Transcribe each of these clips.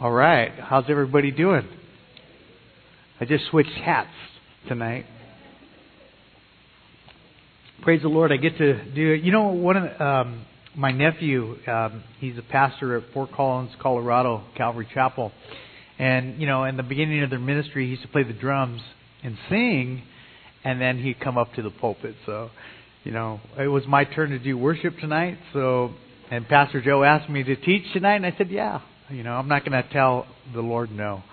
All right. How's everybody doing? I just switched hats tonight. Praise the Lord. I get to do it. You know, one of the, um, my nephew, um, he's a pastor at Fort Collins, Colorado, Calvary Chapel. And, you know, in the beginning of their ministry, he used to play the drums and sing, and then he'd come up to the pulpit. So, you know, it was my turn to do worship tonight. So, and Pastor Joe asked me to teach tonight, and I said, yeah. You know, I'm not going to tell the Lord no.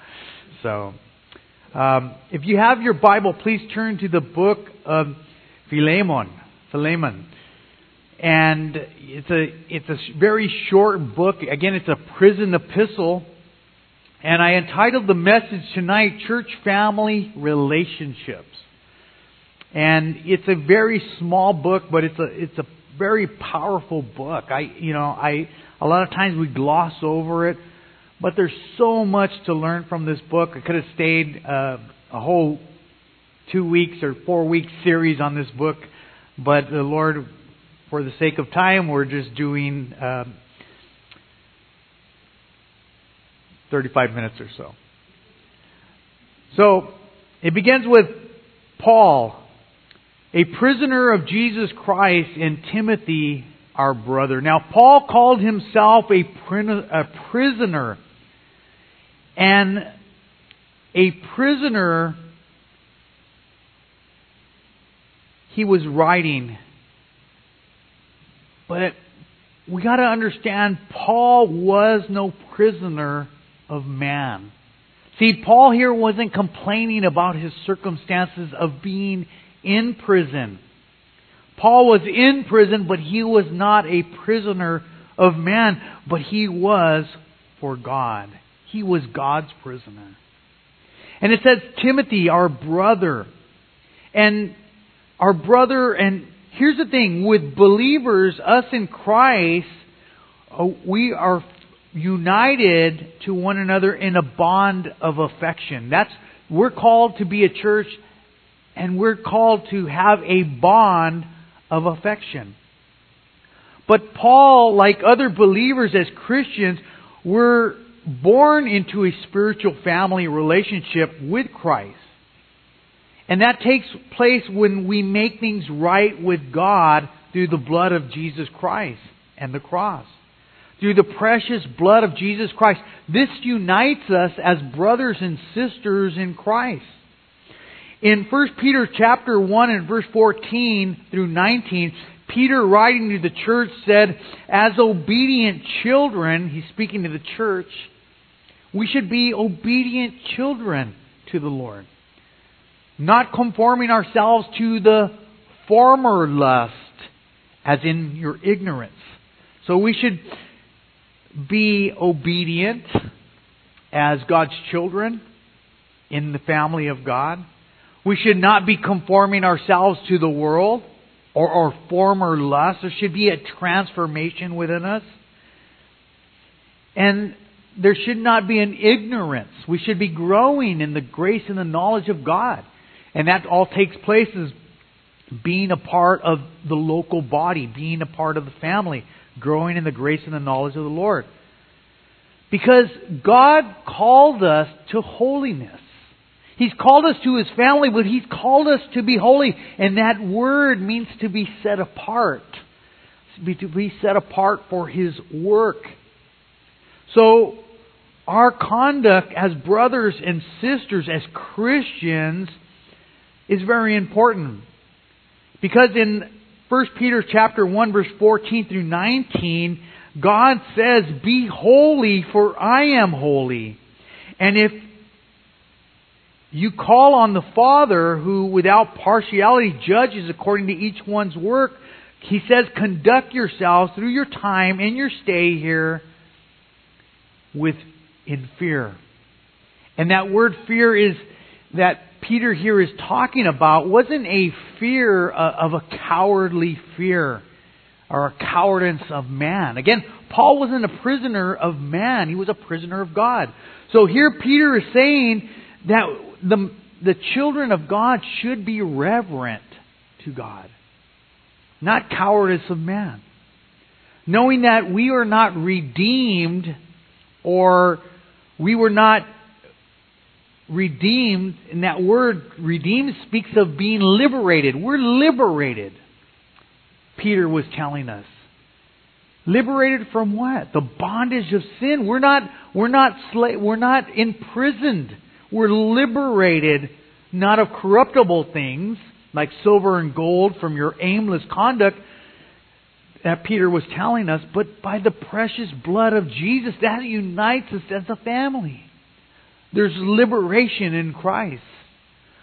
So, um, if you have your Bible, please turn to the book of Philemon. Philemon. And it's a, it's a very short book. Again, it's a prison epistle. And I entitled the message tonight, Church Family Relationships. And it's a very small book, but it's a, it's a very powerful book. I, you know, I, a lot of times we gloss over it, but there's so much to learn from this book. I could have stayed uh, a whole two weeks or four week series on this book, but the Lord, for the sake of time, we're just doing uh, 35 minutes or so. So it begins with Paul, a prisoner of Jesus Christ, and Timothy, our brother. Now, Paul called himself a, prisoner. And a prisoner, he was writing. But we got to understand, Paul was no prisoner of man. See, Paul here wasn't complaining about his circumstances of being in prison. Paul was in prison, but he was not a prisoner of man, but he was for God. He was God's prisoner. And it says, Timothy, our brother. And our brother, and here's the thing with believers, us in Christ, uh, we are united to one another in a bond of affection. That's we're called to be a church and we're called to have a bond of affection. But Paul, like other believers as Christians, were born into a spiritual family relationship with Christ. And that takes place when we make things right with God through the blood of Jesus Christ and the cross through the precious blood of Jesus Christ. This unites us as brothers and sisters in Christ. In 1 Peter chapter 1 and verse 14 through 19, Peter writing to the church said, as obedient children, he's speaking to the church, we should be obedient children to the Lord. Not conforming ourselves to the former lust, as in your ignorance. So we should be obedient as God's children in the family of God. We should not be conforming ourselves to the world or, our former lust. There should be a transformation within us. And there should not be an ignorance. We should be growing in the grace and the knowledge of God. And that all takes place as being a part of the local body, being a part of the family, growing in the grace and the knowledge of the Lord. Because God called us to holiness. He's called us to His family, but He's called us to be holy. And that word means to be set apart. To be set apart for His work. So, our conduct as brothers and sisters, as Christians, is very important. Because in 1 Peter chapter 1 verse 14 through 19, God says, Be holy, for I am holy. And if you call on the Father, who without partiality judges according to each one's work, he says, Conduct yourselves through your time and your stay here with in fear. And that word fear is that Peter here is talking about wasn't a fear uh, of a cowardly fear or a cowardice of man. Again, Paul wasn't a prisoner of man, he was a prisoner of God. So here Peter is saying that the, the children of God should be reverent to God, not cowardice of man. Knowing that we are not redeemed or We were not redeemed, and that word redeemed speaks of being liberated. We're liberated. Peter was telling us. Liberated from what? The bondage of sin. We're not we're not sla- we're not imprisoned. We're liberated not of corruptible things like silver and gold from your aimless conduct that Peter was telling us, but by the precious blood of Jesus that unites us as a family. There's liberation in Christ.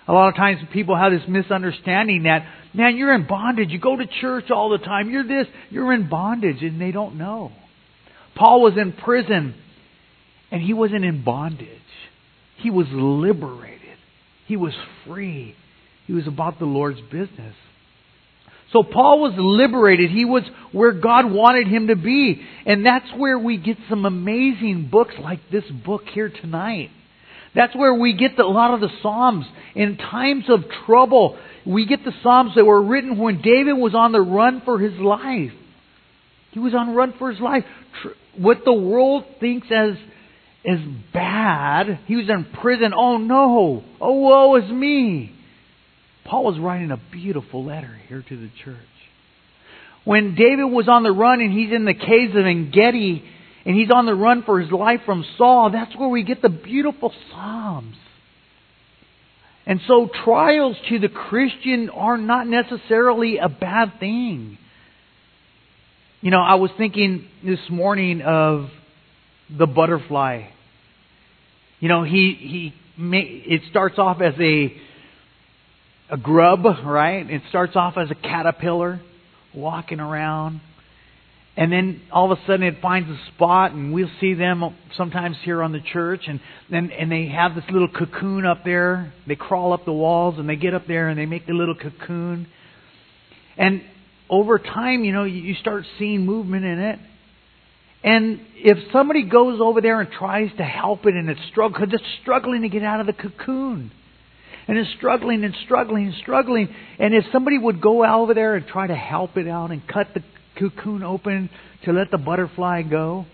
A lot of times people have this misunderstanding that, man, you're in bondage. You go to church all the time. You're this. You're in bondage, and they don't know. Paul was in prison, and he wasn't in bondage. He was liberated. He was free. He was about the Lord's business. So Paul was liberated. He was where God wanted him to be. And that's where we get some amazing books like this book here tonight. That's where we get the, a lot of the Psalms. In times of trouble, we get the Psalms that were written when David was on the run for his life. He was on run for his life. What the world thinks as as bad, he was in prison. Oh no! Oh woe is me! Paul was writing a beautiful letter here to the church. When David was on the run and he's in the caves of Engedi, and he's on the run for his life from Saul, that's where we get the beautiful Psalms. And so trials to the Christian are not necessarily a bad thing. You know, I was thinking this morning of the butterfly. You know, he he it starts off as a a grub, right? It starts off as a caterpillar walking around and then all of a sudden it finds a spot, and we'll see them sometimes here on the church, and then and they have this little cocoon up there. They crawl up the walls, and they get up there, and they make the little cocoon. And over time, you know, you start seeing movement in it. And if somebody goes over there and tries to help it, and it's struggle, cause it's struggling to get out of the cocoon, and it's struggling and struggling and struggling, and if somebody would go over there and try to help it out and cut the cocoon open to let the butterfly go,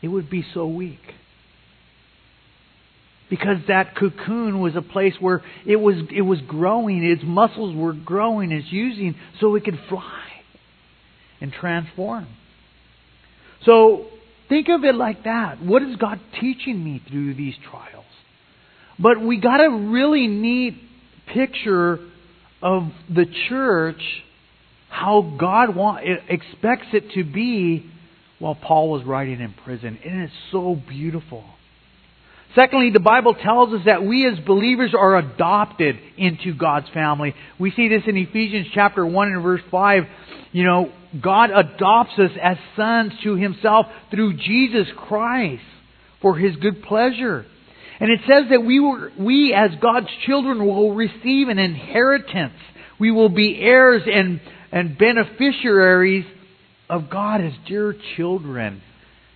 it would be so weak. Because that cocoon was a place where it was, it was growing, its muscles were growing, it's using so it could fly and transform. So think of it like that. What is God teaching me through these trials? But we got a really neat picture of the church how God want, expects it to be while Paul was writing in prison. And it's so beautiful. Secondly, the Bible tells us that we as believers are adopted into God's family. We see this in Ephesians chapter 1 and verse 5. You know, God adopts us as sons to himself through Jesus Christ for his good pleasure. And it says that we, were, we as God's children will receive an inheritance. We will be heirs and and beneficiaries of God as dear children.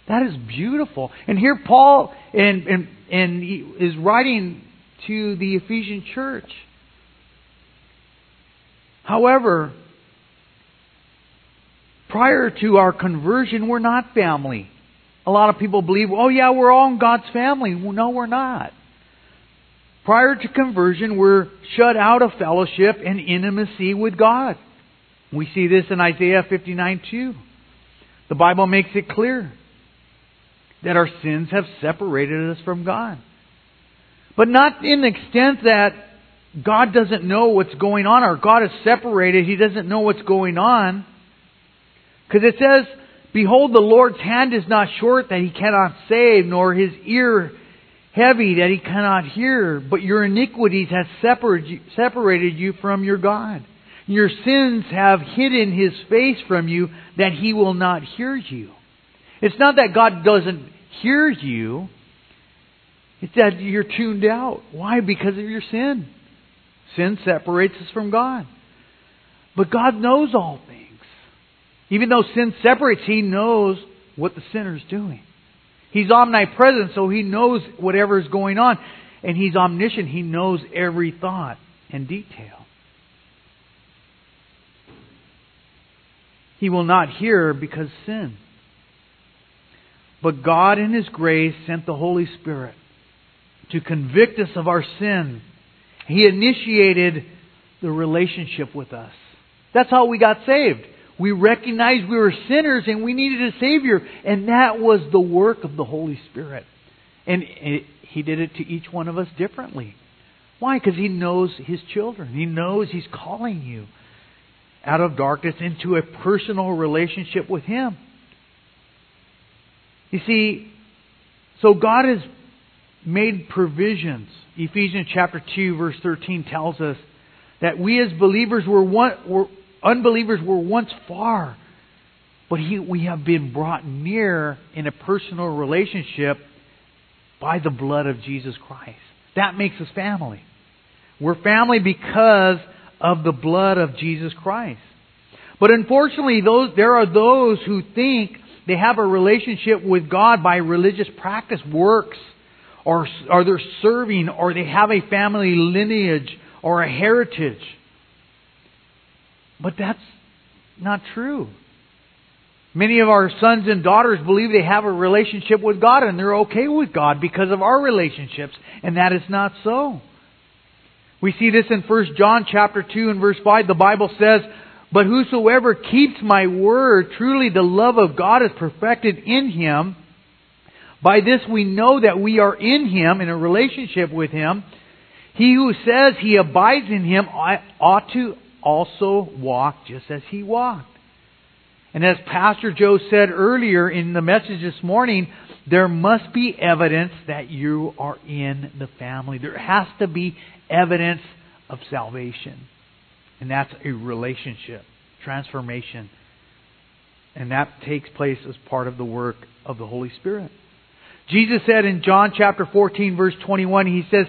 That is beautiful. And here Paul and, and, and is writing to the Ephesian church. However, prior to our conversion, we're not family. A lot of people believe, oh yeah, we're all in God's family. Well, no, we're not. Prior to conversion, we're shut out of fellowship and intimacy with God. We see this in Isaiah 59 2. The Bible makes it clear that our sins have separated us from God. But not in the extent that God doesn't know what's going on or God is separated, He doesn't know what's going on. Because it says, Behold, the Lord's hand is not short that He cannot save, nor His ear heavy that He cannot hear, but your iniquities have separated you from your God. Your sins have hidden his face from you that he will not hear you. It's not that God doesn't hear you. It's that you're tuned out. Why? Because of your sin. Sin separates us from God. But God knows all things. Even though sin separates, He knows what the sinner's doing. He's omnipresent, so He knows whatever is going on. And He's omniscient. He knows every thought and detail. He will not hear because sin. But God, in His grace, sent the Holy Spirit to convict us of our sin. He initiated the relationship with us. That's how we got saved. We recognized we were sinners and we needed a Savior. And that was the work of the Holy Spirit. And it, He did it to each one of us differently. Why? Because He knows His children. He knows He's calling you out of darkness into a personal relationship with Him. You see, so God has made provisions. Ephesians chapter 2 verse 13 tells us that we as believers were, one, were unbelievers were once far, but he, we have been brought near in a personal relationship by the blood of Jesus Christ. That makes us family. We're family because of the blood of Jesus Christ. But unfortunately, those, there are those who think they have a relationship with God by religious practice, works, or, or they're serving, or they have a family lineage or a heritage. But that's not true. Many of our sons and daughters believe they have a relationship with God and they're okay with God because of our relationships, and that is not so. We see this in 1 John chapter 2 and verse 5. The Bible says, But whosoever keeps my word, truly the love of God is perfected in him. By this we know that we are in him, in a relationship with him. He who says he abides in him ought to also walk just as he walked. And as Pastor Joe said earlier in the message this morning, there must be evidence that you are in the family. There has to be evidence of salvation. And that's a relationship, transformation. And that takes place as part of the work of the Holy Spirit. Jesus said in John chapter 14 verse 21, He says,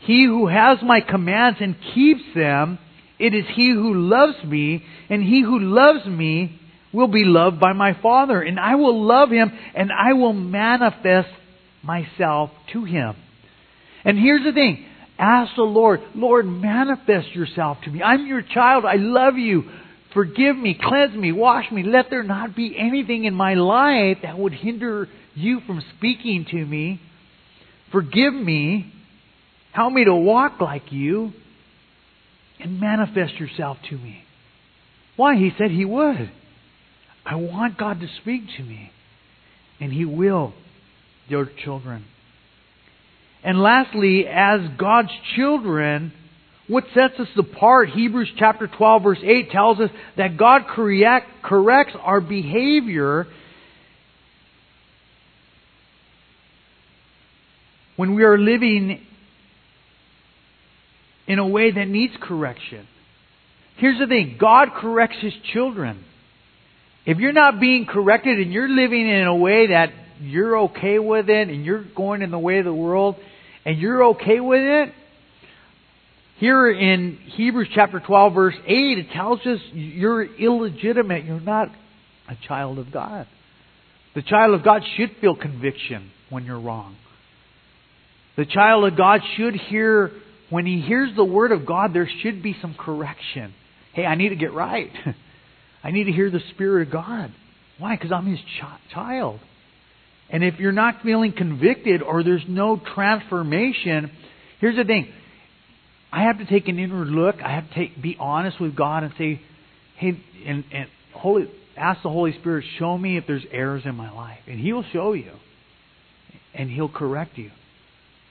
He who has my commands and keeps them, it is he who loves me, and he who loves me will be loved by my Father, and I will love him, and I will manifest myself to him. And here's the thing ask the Lord, Lord, manifest yourself to me. I'm your child. I love you. Forgive me, cleanse me, wash me. Let there not be anything in my life that would hinder you from speaking to me. Forgive me. Help me to walk like you and manifest yourself to me. Why? He said he would. I want God to speak to me. And he will, dear children. And lastly, as God's children, what sets us apart, Hebrews chapter 12 verse 8 tells us that God correct, corrects our behavior when we are living in a way that needs correction. Here's the thing God corrects His children. If you're not being corrected and you're living in a way that you're okay with it and you're going in the way of the world and you're okay with it, here in Hebrews chapter 12 verse 8 it tells us you're illegitimate. You're not a child of God. The child of God should feel conviction when you're wrong. The child of God should hear when he hears the word of God, there should be some correction. Hey, I need to get right. I need to hear the Spirit of God. Why? Because I'm his ch- child. And if you're not feeling convicted or there's no transformation, here's the thing. I have to take an inward look. I have to take, be honest with God and say, hey, and, and Holy, ask the Holy Spirit, show me if there's errors in my life. And He will show you. And He'll correct you.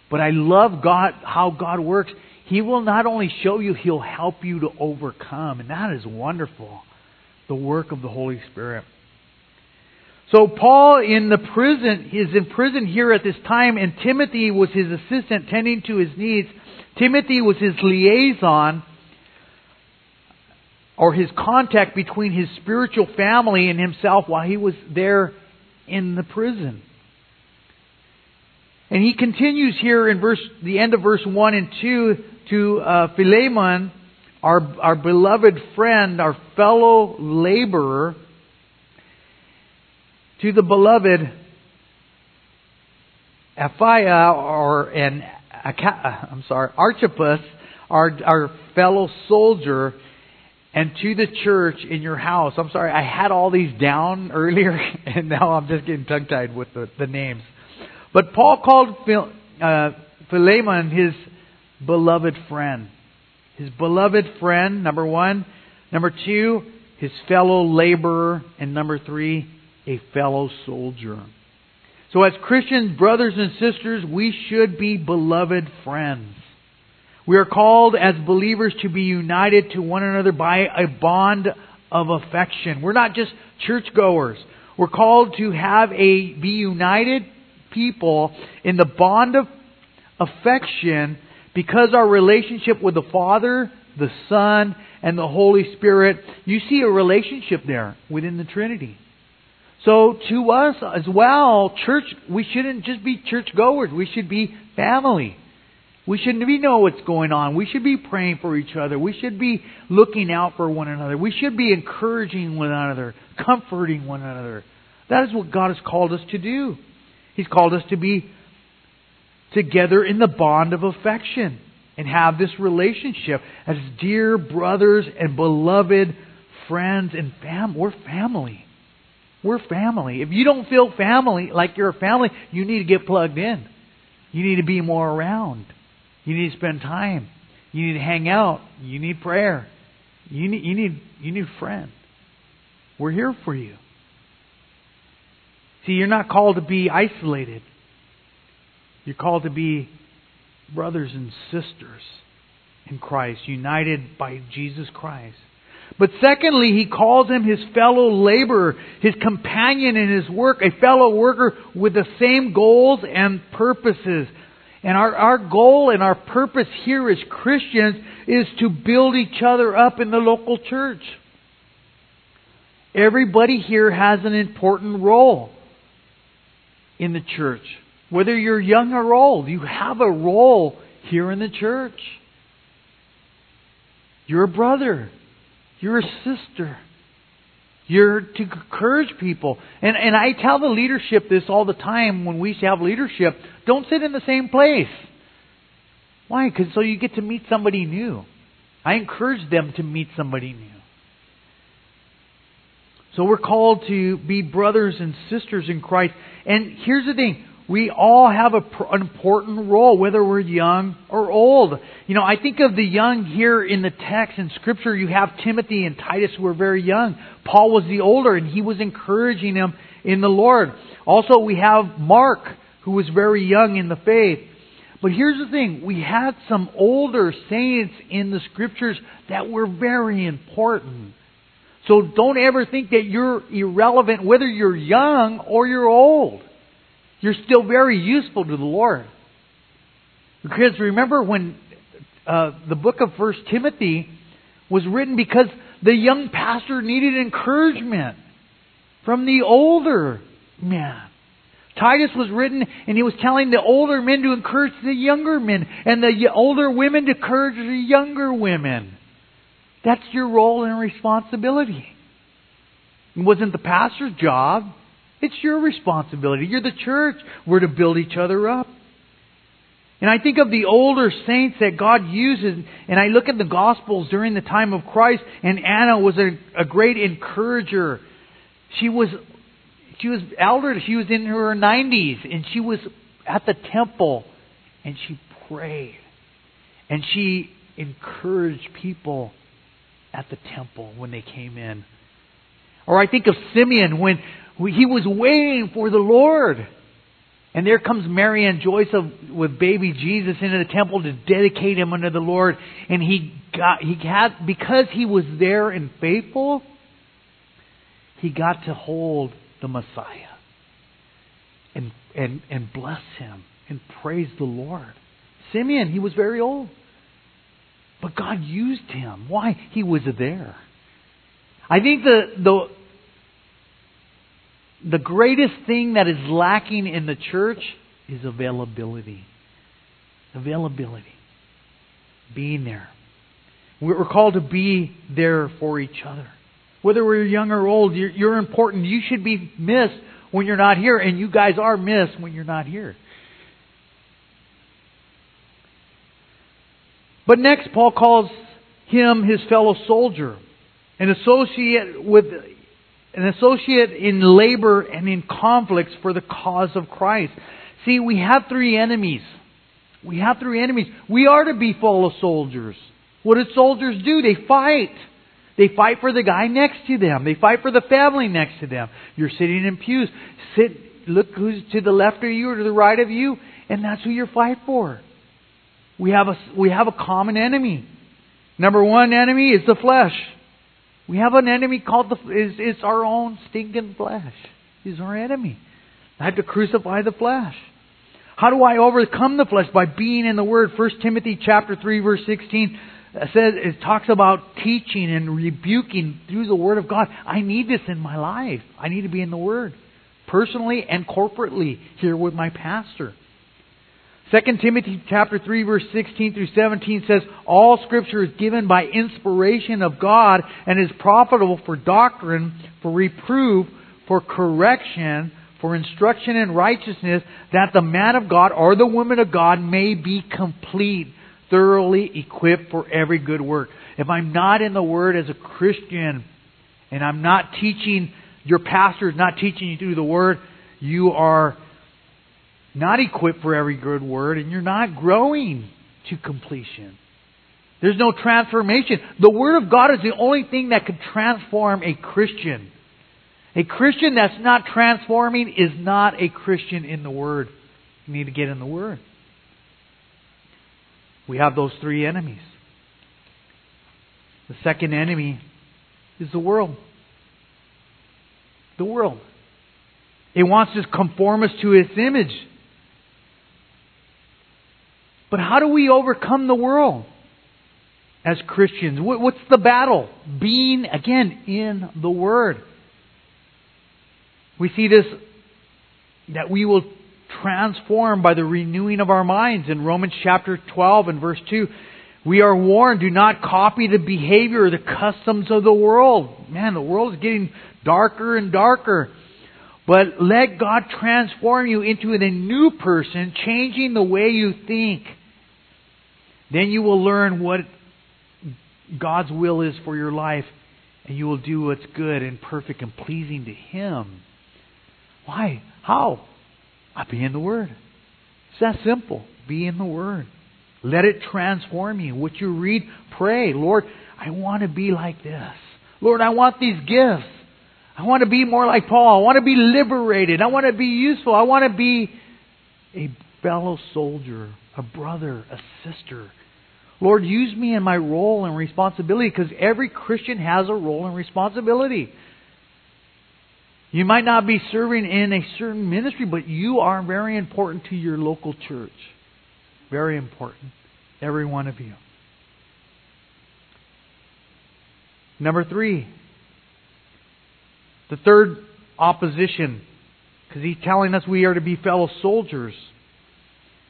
But I love God, how God works. He will not only show you, He'll help you to overcome. And that is wonderful. The work of the Holy Spirit. So Paul in the prison is in prison here at this time, and Timothy was his assistant tending to his needs. Timothy was his liaison or his contact between his spiritual family and himself while he was there in the prison. And he continues here in verse, the end of verse 1 and 2 to uh, Philemon, our, our beloved friend, our fellow laborer, to the beloved Apphia or an I'm sorry, Archippus, our, our fellow soldier, and to the church in your house. I'm sorry, I had all these down earlier, and now I'm just getting tongue tied with the, the names. But Paul called uh, Philemon his beloved friend. His beloved friend, number one. Number two, his fellow laborer. And number three, a fellow soldier. So as Christians, brothers and sisters, we should be beloved friends. We are called as believers to be united to one another by a bond of affection. We're not just churchgoers. We're called to have a be united people in the bond of affection because our relationship with the Father, the Son, and the Holy Spirit, you see a relationship there within the Trinity. So to us as well, church, we shouldn't just be churchgoers. We should be family. We should be know what's going on. We should be praying for each other. We should be looking out for one another. We should be encouraging one another, comforting one another. That is what God has called us to do. He's called us to be together in the bond of affection and have this relationship as dear brothers and beloved friends and fam. We're family. We're family. If you don't feel family like you're a family, you need to get plugged in. You need to be more around. You need to spend time. You need to hang out. You need prayer. You need you need you need a friend. We're here for you. See, you're not called to be isolated. You're called to be brothers and sisters in Christ, united by Jesus Christ. But secondly, he calls him his fellow laborer, his companion in his work, a fellow worker with the same goals and purposes. And our, our goal and our purpose here as Christians is to build each other up in the local church. Everybody here has an important role in the church. Whether you're young or old, you have a role here in the church. You're a brother. You're a sister. You're to encourage people. And, and I tell the leadership this all the time when we have leadership. Don't sit in the same place. Why? Because so you get to meet somebody new. I encourage them to meet somebody new. So we're called to be brothers and sisters in Christ. And here's the thing. We all have a, an important role, whether we're young or old. You know, I think of the young here in the text in Scripture. You have Timothy and Titus who were very young. Paul was the older, and he was encouraging them in the Lord. Also, we have Mark, who was very young in the faith. But here's the thing we had some older saints in the Scriptures that were very important. So don't ever think that you're irrelevant, whether you're young or you're old. You're still very useful to the Lord. Because remember when uh, the book of First Timothy was written because the young pastor needed encouragement from the older man. Titus was written and he was telling the older men to encourage the younger men and the older women to encourage the younger women. That's your role and responsibility. It wasn't the pastor's job. It's your responsibility. You're the church. We're to build each other up. And I think of the older saints that God uses, and I look at the Gospels during the time of Christ, and Anna was a, a great encourager. She was, she was elderly. She was in her 90s, and she was at the temple, and she prayed. And she encouraged people at the temple when they came in. Or I think of Simeon when he was waiting for the Lord. And there comes Mary and Joseph with baby Jesus into the temple to dedicate him unto the Lord. And he got, he had, because he was there and faithful, he got to hold the Messiah and, and, and bless him and praise the Lord. Simeon, he was very old. But God used him. Why? He was there. I think the, the, the greatest thing that is lacking in the church is availability. Availability. Being there. We're called to be there for each other. Whether we're young or old, you're, you're important. You should be missed when you're not here, and you guys are missed when you're not here. But next, Paul calls him his fellow soldier. an associate with an associate in labor and in conflicts for the cause of Christ. See, we have three enemies. We have three enemies. We are to be fellow soldiers. What do soldiers do? They fight. They fight for the guy next to them. They fight for the family next to them. You're sitting in pews. Sit, look who's to the left of you or to the right of you, and that's who you're fight for. We have a, we have a common enemy. Number one enemy is the flesh. We have an enemy called the, is, it's our own stinking flesh. He's our enemy. I have to crucify the flesh. How do I overcome the flesh? By being in the Word. 1 Timothy chapter 3 verse 16 uh, says, it talks about teaching and rebuking through the Word of God. I need this in my life. I need to be in the Word. Personally and corporately here with my pastor. 2 Timothy chapter 3 verse 16 through 17 says, All scripture is given by inspiration of God and is profitable for doctrine, for reproof, for correction, for instruction in righteousness, that the man of God or the woman of God may be complete, thoroughly equipped for every good work. If I'm not in the Word as a Christian, and I'm not teaching, your pastor is not teaching you through the Word, you are not equipped for every good word, and you're not growing to completion. There's no transformation. The Word of God is the only thing that could transform a Christian. A Christian that's not transforming is not a Christian in the Word. You need to get in the Word. We have those three enemies. The second enemy is the world. The world. It wants to conform us to its image. But how do we overcome the world as Christians? What's the battle? Being, again, in the Word. We see this that we will transform by the renewing of our minds. In Romans chapter 12 and verse 2, we are warned do not copy the behavior or the customs of the world. Man, the world is getting darker and darker. But let God transform you into a new person, changing the way you think. Then you will learn what God's will is for your life, and you will do what's good and perfect and pleasing to Him. Why? How? By being in the Word. It's that simple. Be in the Word. Let it transform you. What you read, pray. Lord, I want to be like this. Lord, I want these gifts. I want to be more like Paul. I want to be liberated. I want to be useful. I want to be a fellow soldier, a brother, a sister Lord, use me in my role and responsibility because every Christian has a role and responsibility. You might not be serving in a certain ministry, but you are very important to your local church. Very important. Every one of you. Number three, the third opposition, because he's telling us we are to be fellow soldiers.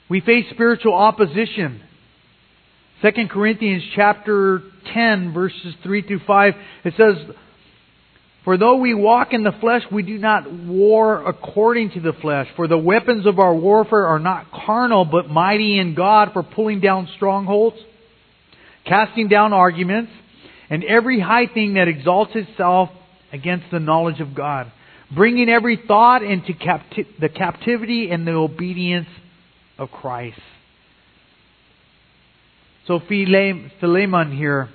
We face spiritual opposition. 2 Corinthians chapter 10 verses 3 through 5, it says, For though we walk in the flesh, we do not war according to the flesh. For the weapons of our warfare are not carnal, but mighty in God for pulling down strongholds, casting down arguments, and every high thing that exalts itself against the knowledge of God, bringing every thought into capti- the captivity and the obedience of Christ. So Philemon here,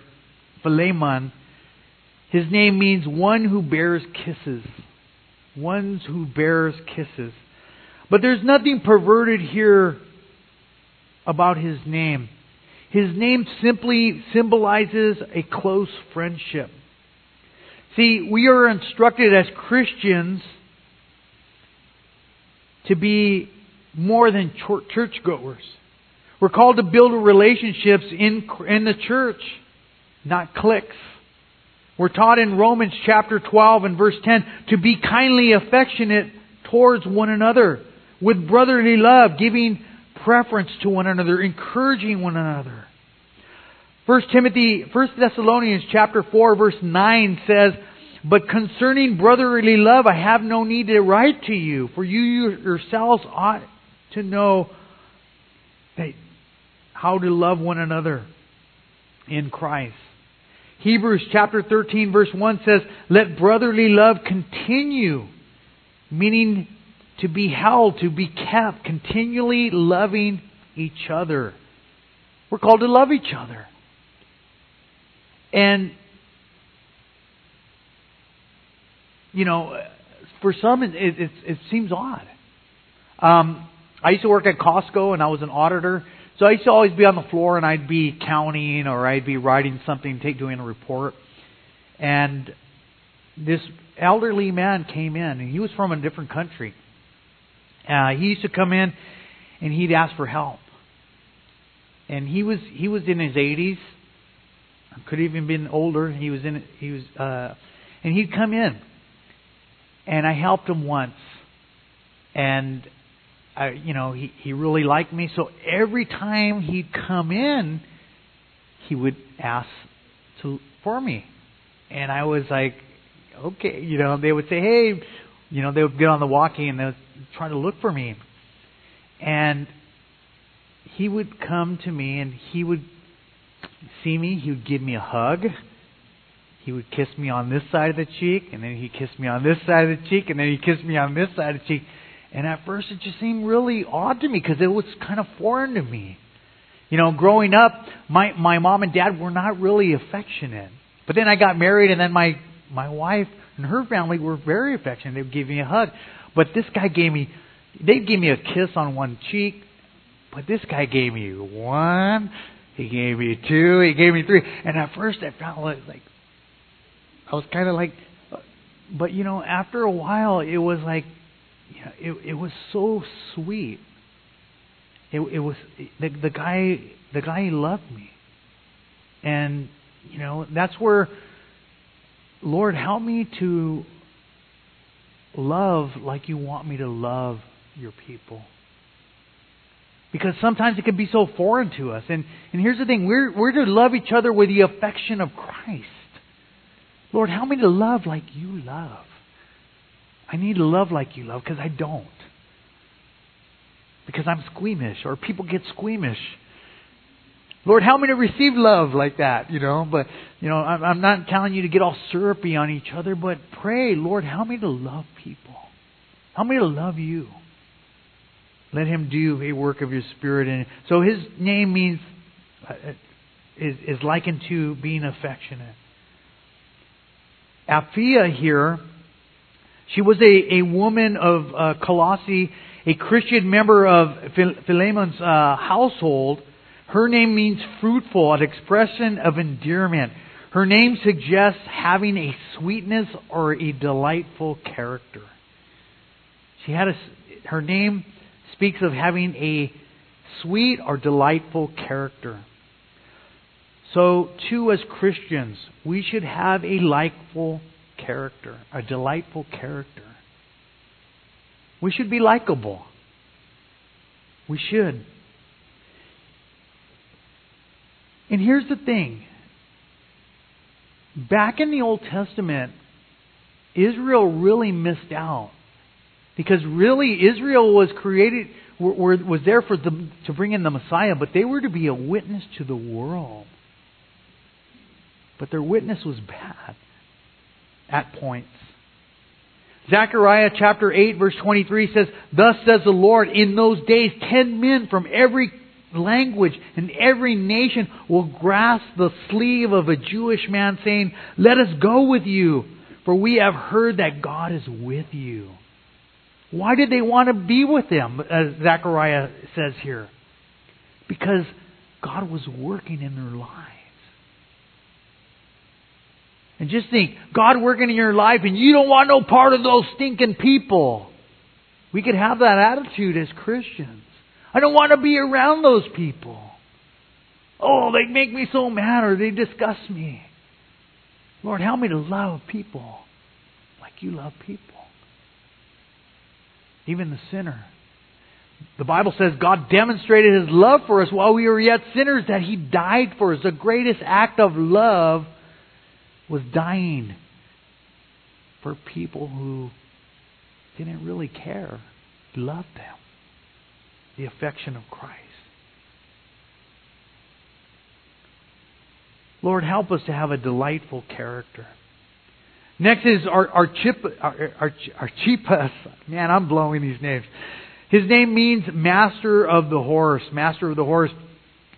Philemon, his name means one who bears kisses. Ones who bears kisses. But there's nothing perverted here about his name. His name simply symbolizes a close friendship. See, we are instructed as Christians to be more than churchgoers. We're called to build relationships in, in the church, not cliques. We're taught in Romans chapter 12 and verse 10 to be kindly affectionate towards one another with brotherly love, giving preference to one another, encouraging one another. First Timothy, First Thessalonians chapter 4 verse 9 says, But concerning brotherly love I have no need to write to you, for you yourselves ought to know that how to love one another in Christ. Hebrews chapter 13 verse 1 says, Let brotherly love continue, meaning to be held, to be kept, continually loving each other. We're called to love each other. And, you know, for some it, it, it seems odd. Um, I used to work at Costco and I was an auditor. So I used to always be on the floor and I'd be counting or I'd be writing something, take doing a report. And this elderly man came in and he was from a different country. Uh, he used to come in and he'd ask for help. And he was he was in his 80s, could have even been older. He was in he was uh, and he'd come in, and I helped him once, and I, you know he he really liked me. So every time he'd come in, he would ask to for me, and I was like, okay, you know. They would say, hey, you know, they would get on the walkie and they would try to look for me. And he would come to me and he would see me, he would give me a hug. He would kiss me on this side of the cheek, and then he'd kiss me on this side of the cheek, and then he'd kiss me on this side of the cheek. And at first it just seemed really odd to me because it was kind of foreign to me. You know, growing up, my my mom and dad were not really affectionate. But then I got married, and then my my wife and her family were very affectionate. They would give me a hug. But this guy gave me, they'd give me a kiss on one cheek, but this guy gave me one, he gave me two, he gave me three. And at first I felt like, I was kind of like, uh, but you know, after a while it was like, you know, it, it was so sweet. It, it was the, the guy. The guy loved me, and you know that's where Lord, help me to love like you want me to love your people. Because sometimes it can be so foreign to us. And, and here's the thing we're, we're to love each other with the affection of Christ. Lord, help me to love like you love. I need to love like you love because I don't. Because I'm squeamish, or people get squeamish Lord, help me to receive love like that, you know. But, you know, I'm, not telling you to get all syrupy on each other, but pray, Lord, help me to love people. Help me to love you. Let him do a work of your spirit. And so his name means, uh, is, is likened to being affectionate. Apphia here, she was a, a woman of uh, Colossae, a Christian member of Philemon's uh, household. Her name means fruitful, an expression of endearment. Her name suggests having a sweetness or a delightful character. She had a, her name speaks of having a sweet or delightful character. So, too, as Christians, we should have a likable character, a delightful character. We should be likable. We should. And here's the thing back in the Old Testament, Israel really missed out. Because really, Israel was created, was there for the, to bring in the Messiah, but they were to be a witness to the world. But their witness was bad at points. Zechariah chapter 8 verse 23 says, Thus says the Lord, in those days ten men from every language and every nation will grasp the sleeve of a Jewish man saying, Let us go with you, for we have heard that God is with you. Why did they want to be with him, as Zechariah says here? Because God was working in their lives. And just think, God working in your life and you don't want no part of those stinking people. We could have that attitude as Christians. I don't want to be around those people. Oh, they make me so mad or they disgust me. Lord, help me to love people like you love people. Even the sinner. The Bible says God demonstrated His love for us while we were yet sinners, that He died for us. The greatest act of love was dying for people who didn't really care. Loved them the affection of Christ. Lord, help us to have a delightful character. Next is our Archip, Archippus. Man, I'm blowing these names. His name means master of the horse. Master of the horse.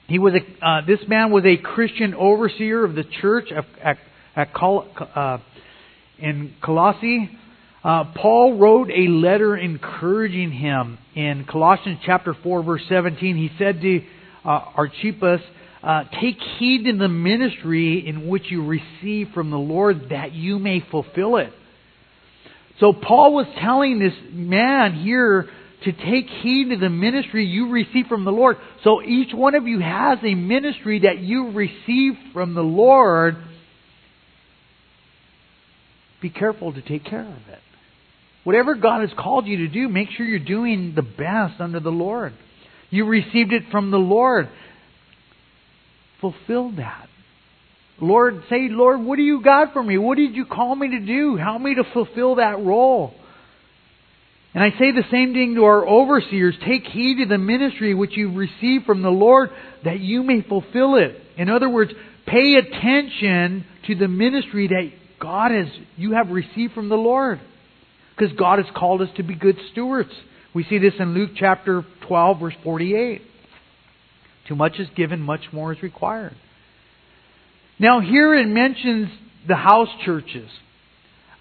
He was a, uh, this man was a Christian overseer of the church at, at Col, uh, in Colossae. Uh, Paul wrote a letter encouraging him in Colossians chapter 4 verse 17. He said to uh, Archippus, uh, take heed in the ministry in which you receive from the Lord that you may fulfill it. So Paul was telling this man here to take heed to the ministry you receive from the Lord. So each one of you has a ministry that you receive from the Lord. Be careful to take care of it. Whatever God has called you to do, make sure you're doing the best under the Lord. You received it from the Lord. Fulfill that. Lord, say, Lord, what do you got for me? What did you call me to do? Help me to fulfill that role. And I say the same thing to our overseers. Take heed to the ministry which you've received from the Lord that you may fulfill it. In other words, pay attention to the ministry that God has, you have received from the Lord. Because God has called us to be good stewards. We see this in Luke chapter 12, verse 48. Too much is given, much more is required. Now, here it mentions the house churches.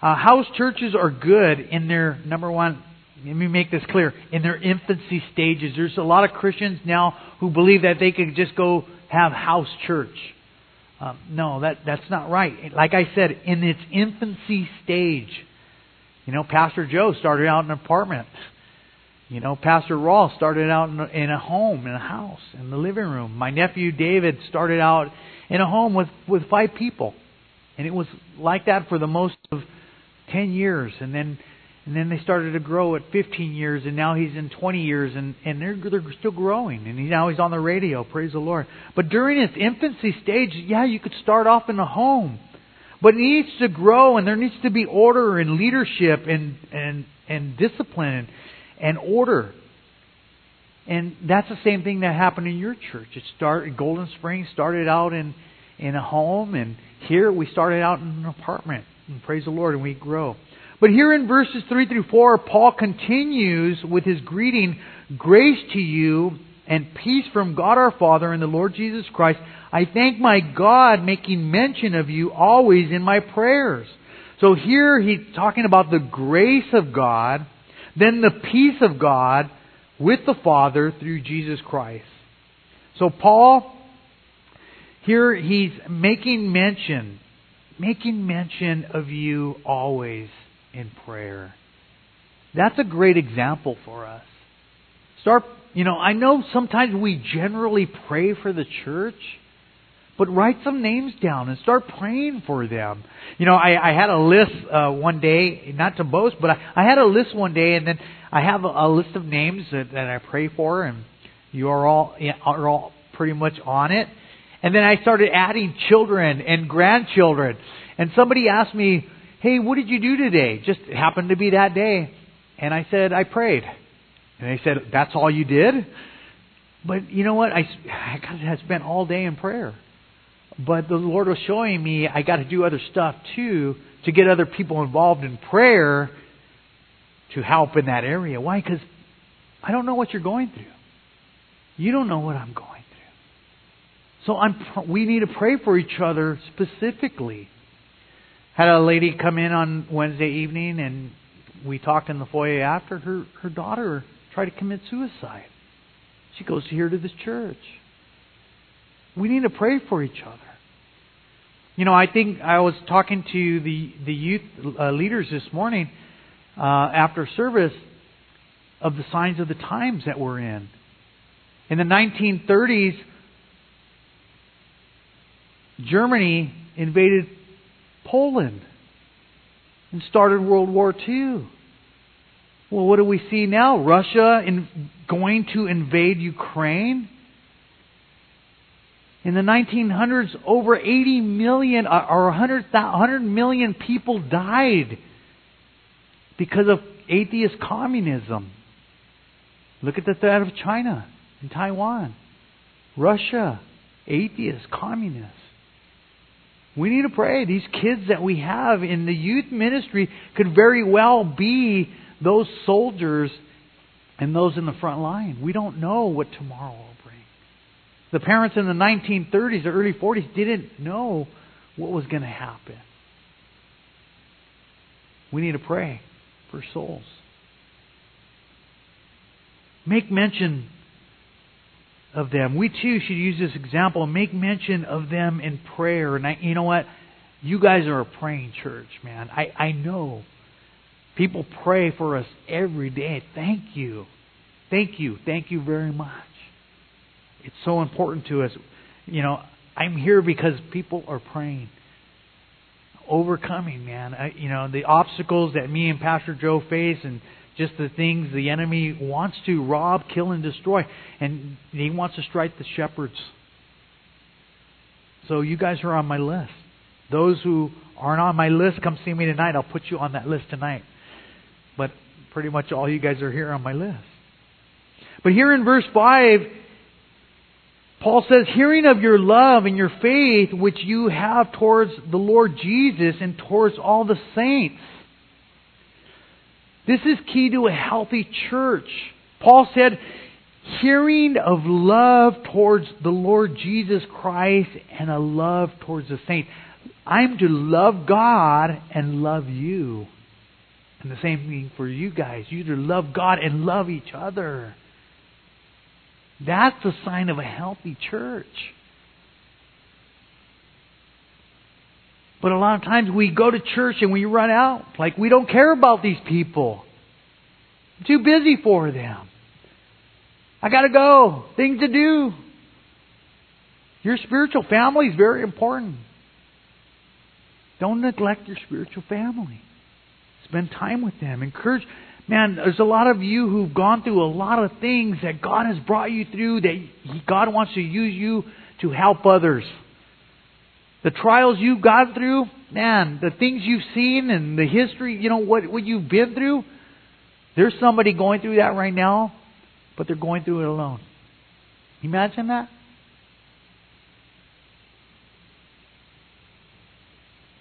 Uh, house churches are good in their, number one, let me make this clear, in their infancy stages. There's a lot of Christians now who believe that they can just go have house church. Um, no, that, that's not right. Like I said, in its infancy stage. You know, Pastor Joe started out in an apartment. You know, Pastor Ross started out in a, in a home, in a house, in the living room. My nephew David started out in a home with, with five people. And it was like that for the most of 10 years. And then and then they started to grow at 15 years, and now he's in 20 years, and, and they're, they're still growing. And he, now he's on the radio, praise the Lord. But during its infancy stage, yeah, you could start off in a home. But it needs to grow, and there needs to be order and leadership and, and, and discipline and order. And that's the same thing that happened in your church. It started Golden Springs started out in in a home, and here we started out in an apartment. And praise the Lord, and we grow. But here in verses three through four, Paul continues with his greeting, "Grace to you and peace from God our Father and the Lord Jesus Christ. I thank my God, making mention of you always in my prayers." So here he's talking about the grace of God, then the peace of God with the Father through Jesus Christ. So Paul, here he's making mention, making mention of you always in prayer. That's a great example for us. Start, you know, I know sometimes we generally pray for the church, but write some names down and start praying for them. You know, I, I had a list uh, one day, not to boast, but I, I had a list one day, and then I have a, a list of names that, that I pray for, and you are all are all pretty much on it. And then I started adding children and grandchildren. And somebody asked me, "Hey, what did you do today?" Just happened to be that day, and I said I prayed. And they said, "That's all you did?" But you know what? I I had spent all day in prayer. But the Lord was showing me I got to do other stuff too to get other people involved in prayer to help in that area. Why? Because I don't know what you're going through. You don't know what I'm going through. So I'm, we need to pray for each other specifically. Had a lady come in on Wednesday evening and we talked in the foyer after. Her, her daughter tried to commit suicide. She goes here to this church. We need to pray for each other. You know, I think I was talking to the, the youth uh, leaders this morning uh, after service of the signs of the times that we're in. In the 1930s, Germany invaded Poland and started World War II. Well, what do we see now? Russia in, going to invade Ukraine? In the 1900s, over 80 million uh, or 100, 100 million people died because of atheist communism. Look at the threat of China and Taiwan, Russia, atheist, communists. We need to pray. These kids that we have in the youth ministry could very well be those soldiers and those in the front line. We don't know what tomorrow will bring. The parents in the 1930s, the early 40s didn't know what was going to happen. We need to pray for souls. Make mention of them. We too should use this example and make mention of them in prayer. And I, you know what? You guys are a praying church, man. I, I know. People pray for us every day. Thank you. Thank you. Thank you very much. It's so important to us. You know, I'm here because people are praying. Overcoming, man. I, you know, the obstacles that me and Pastor Joe face and just the things the enemy wants to rob, kill, and destroy. And he wants to strike the shepherds. So you guys are on my list. Those who aren't on my list, come see me tonight. I'll put you on that list tonight. But pretty much all you guys are here on my list. But here in verse 5, Paul says, hearing of your love and your faith which you have towards the Lord Jesus and towards all the saints. This is key to a healthy church. Paul said, hearing of love towards the Lord Jesus Christ and a love towards the saints. I'm to love God and love you. And the same thing for you guys. You to love God and love each other. That's a sign of a healthy church. But a lot of times we go to church and we run out. Like we don't care about these people. I'm too busy for them. I gotta go. Things to do. Your spiritual family is very important. Don't neglect your spiritual family. Spend time with them. Encourage. Man, there's a lot of you who've gone through a lot of things that God has brought you through that God wants to use you to help others. The trials you've gone through, man, the things you've seen and the history, you know, what, what you've been through, there's somebody going through that right now, but they're going through it alone. Imagine that?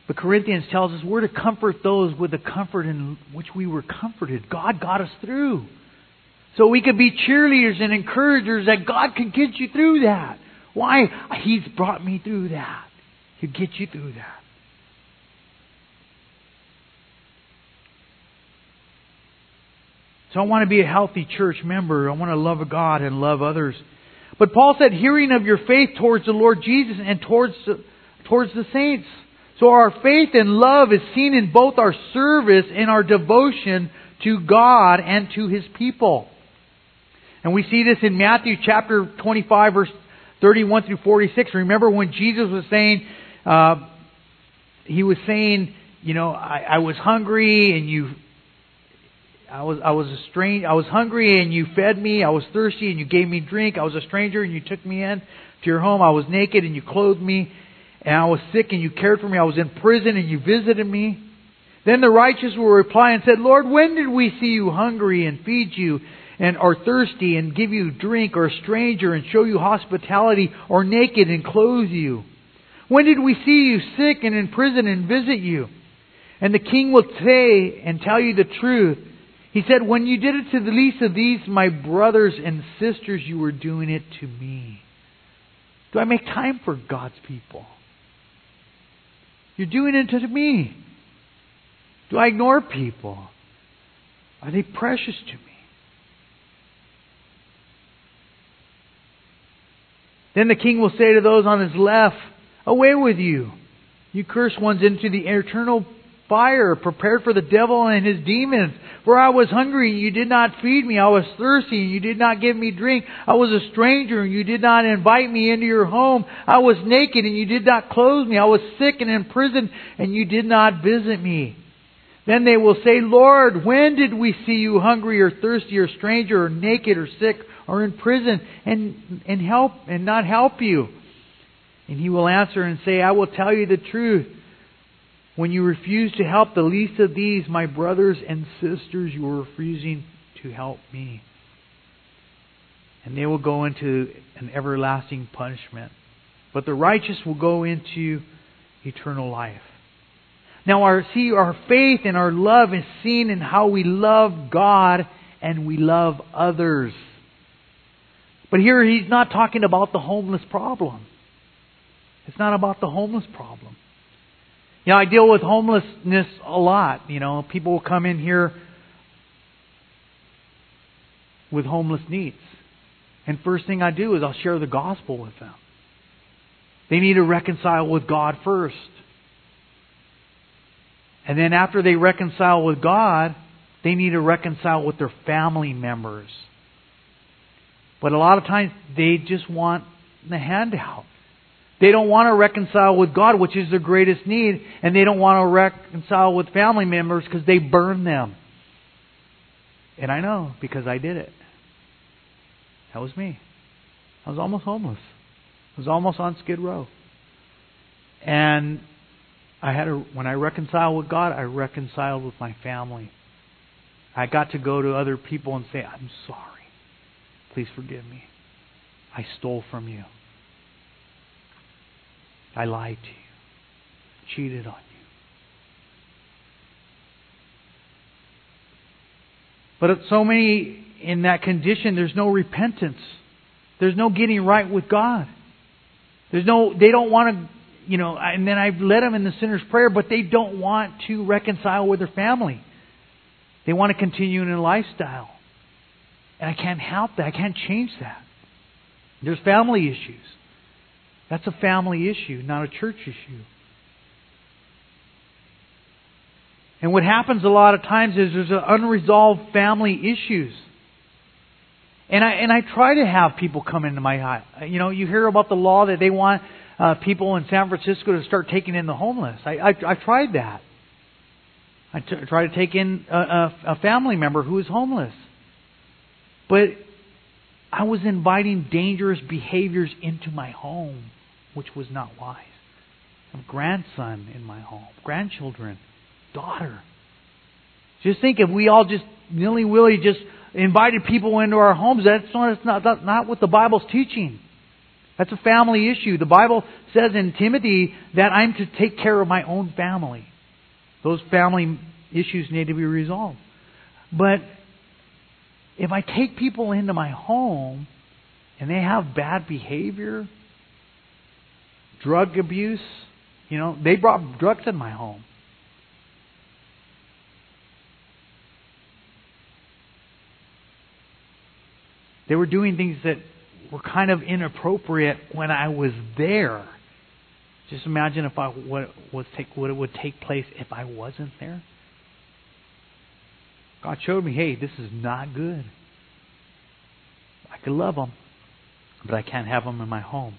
The Corinthians tells us we're to comfort those with the comfort in which we were comforted. God got us through. So we can be cheerleaders and encouragers that God can get you through that. Why? He's brought me through that. He'll get you through that. So I want to be a healthy church member. I want to love God and love others. But Paul said, hearing of your faith towards the Lord Jesus and towards, towards the saints. So our faith and love is seen in both our service and our devotion to God and to His people. And we see this in Matthew chapter 25 verse 31 through 46. Remember when Jesus was saying, uh, He was saying, you know, I, I was hungry and you I was I was a strange I was hungry and you fed me, I was thirsty and you gave me drink, I was a stranger and you took me in to your home, I was naked and you clothed me, and I was sick and you cared for me. I was in prison and you visited me. Then the righteous will reply and said, Lord, when did we see you hungry and feed you and are thirsty and give you drink or a stranger and show you hospitality or naked and clothe you? When did we see you sick and in prison and visit you? And the king will say and tell you the truth. He said, When you did it to the least of these, my brothers and sisters, you were doing it to me. Do I make time for God's people? You're doing it to me. Do I ignore people? Are they precious to me? Then the king will say to those on his left, Away with you, you cursed ones, into the eternal fire prepared for the devil and his demons. For I was hungry and you did not feed me. I was thirsty and you did not give me drink. I was a stranger and you did not invite me into your home. I was naked and you did not clothe me. I was sick and in prison and you did not visit me. Then they will say, Lord, when did we see you hungry or thirsty or stranger or naked or sick or in prison and, and help and not help you? And he will answer and say, I will tell you the truth. When you refuse to help the least of these, my brothers and sisters, you are refusing to help me. And they will go into an everlasting punishment. But the righteous will go into eternal life. Now, our see our faith and our love is seen in how we love God and we love others. But here he's not talking about the homeless problem. It's not about the homeless problem. You know, I deal with homelessness a lot. You know, people will come in here with homeless needs. And first thing I do is I'll share the gospel with them. They need to reconcile with God first. And then after they reconcile with God, they need to reconcile with their family members. But a lot of times they just want the handout. They don't want to reconcile with God, which is their greatest need, and they don't want to reconcile with family members because they burn them. And I know because I did it. That was me. I was almost homeless. I was almost on Skid Row. And I had to, when I reconciled with God, I reconciled with my family. I got to go to other people and say, I'm sorry. Please forgive me. I stole from you. I lied to you. Cheated on you. But so many in that condition, there's no repentance. There's no getting right with God. There's no, they don't want to, you know, and then I've led them in the sinner's prayer, but they don't want to reconcile with their family. They want to continue in a lifestyle. And I can't help that. I can't change that. There's family issues. That's a family issue, not a church issue. And what happens a lot of times is there's unresolved family issues. And I and I try to have people come into my. You know, you hear about the law that they want uh, people in San Francisco to start taking in the homeless. I I, I tried that. I t- try to take in a, a, a family member who is homeless, but I was inviting dangerous behaviors into my home, which was not wise. A grandson in my home, grandchildren, daughter. Just think if we all just nilly willy just invited people into our homes. That's not, that's not, that's not what the Bible's teaching. That's a family issue. The Bible says in Timothy that I'm to take care of my own family. Those family issues need to be resolved. But if I take people into my home and they have bad behavior, drug abuse, you know, they brought drugs in my home. They were doing things that were kind of inappropriate when I was there. Just imagine if I what was take what it would take place if I wasn't there. God showed me, hey, this is not good. I could love them, but I can't have them in my home.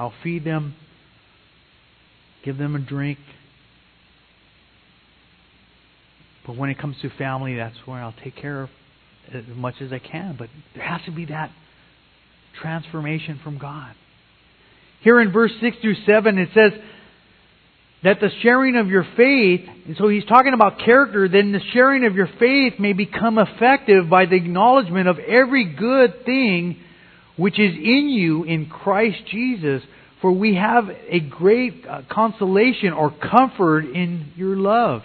I'll feed them, give them a drink. But when it comes to family, that's where I'll take care of as much as I can. But there has to be that transformation from God. Here in verse 6 through 7, it says that the sharing of your faith, and so he's talking about character, then the sharing of your faith may become effective by the acknowledgement of every good thing which is in you in Christ Jesus. For we have a great uh, consolation or comfort in your love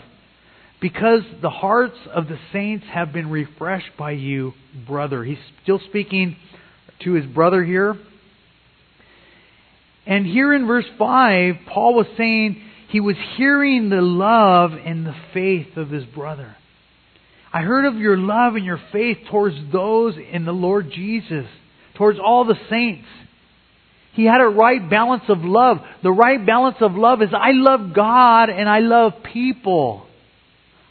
because the hearts of the saints have been refreshed by you, brother. He's still speaking to his brother here. And here in verse 5, Paul was saying he was hearing the love and the faith of his brother. I heard of your love and your faith towards those in the Lord Jesus, towards all the saints. He had a right balance of love. The right balance of love is I love God and I love people.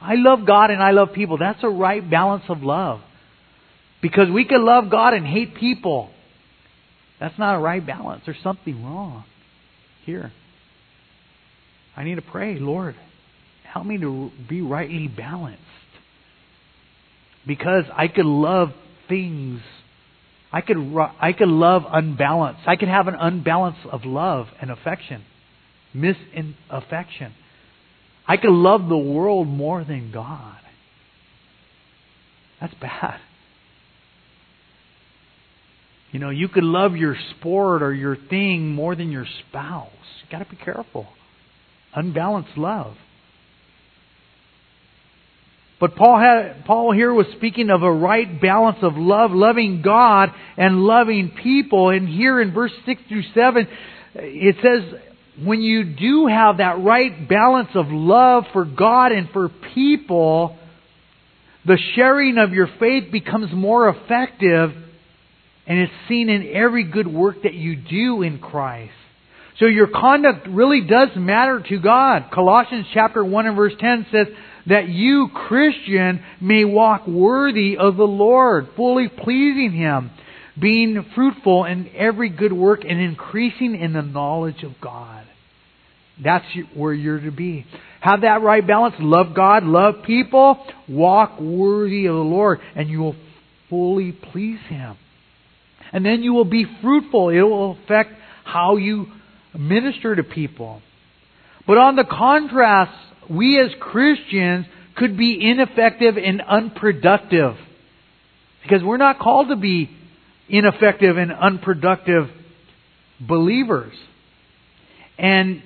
I love God and I love people. That's a right balance of love. Because we can love God and hate people. That's not a right balance. There's something wrong here. I need to pray, Lord, help me to be rightly balanced. Because I could love things. I could, I could love unbalanced. I could have an unbalance of love and affection. Misaffection. I could love the world more than God. That's bad. You know, you could love your sport or your thing more than your spouse. You got to be careful. unbalanced love. But Paul had, Paul here was speaking of a right balance of love, loving God and loving people. And here in verse 6 through 7, it says, when you do have that right balance of love for God and for people, the sharing of your faith becomes more effective and it's seen in every good work that you do in Christ. So your conduct really does matter to God. Colossians chapter 1 and verse 10 says that you, Christian, may walk worthy of the Lord, fully pleasing Him, being fruitful in every good work and increasing in the knowledge of God. That's where you're to be. Have that right balance. Love God, love people, walk worthy of the Lord, and you will fully please Him. And then you will be fruitful. It will affect how you minister to people. But on the contrast, we as Christians could be ineffective and unproductive. Because we're not called to be ineffective and unproductive believers. And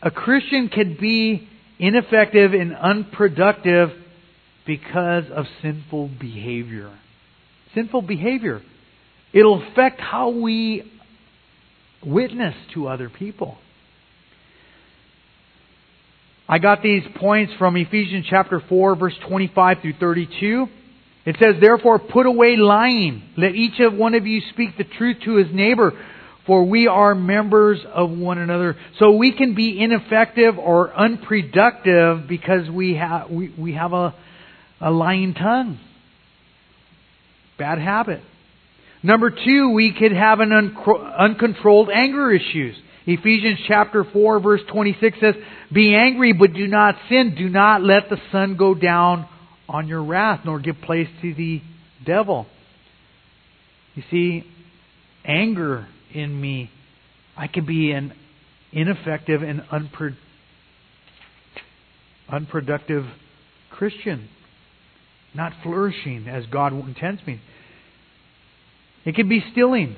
a Christian can be ineffective and unproductive because of sinful behavior. Sinful behavior. It'll affect how we witness to other people. I got these points from Ephesians chapter 4 verse 25 through 32. It says, Therefore put away lying. Let each of one of you speak the truth to his neighbor, for we are members of one another. So we can be ineffective or unproductive because we have, we, we have a, a lying tongue. Bad habit. Number two, we could have an uncontrolled anger issues. Ephesians chapter 4 verse 26 says, Be angry, but do not sin. Do not let the sun go down on your wrath, nor give place to the devil. You see, anger in me, I can be an ineffective and unpro- unproductive Christian, not flourishing as God intends me. It could be stealing.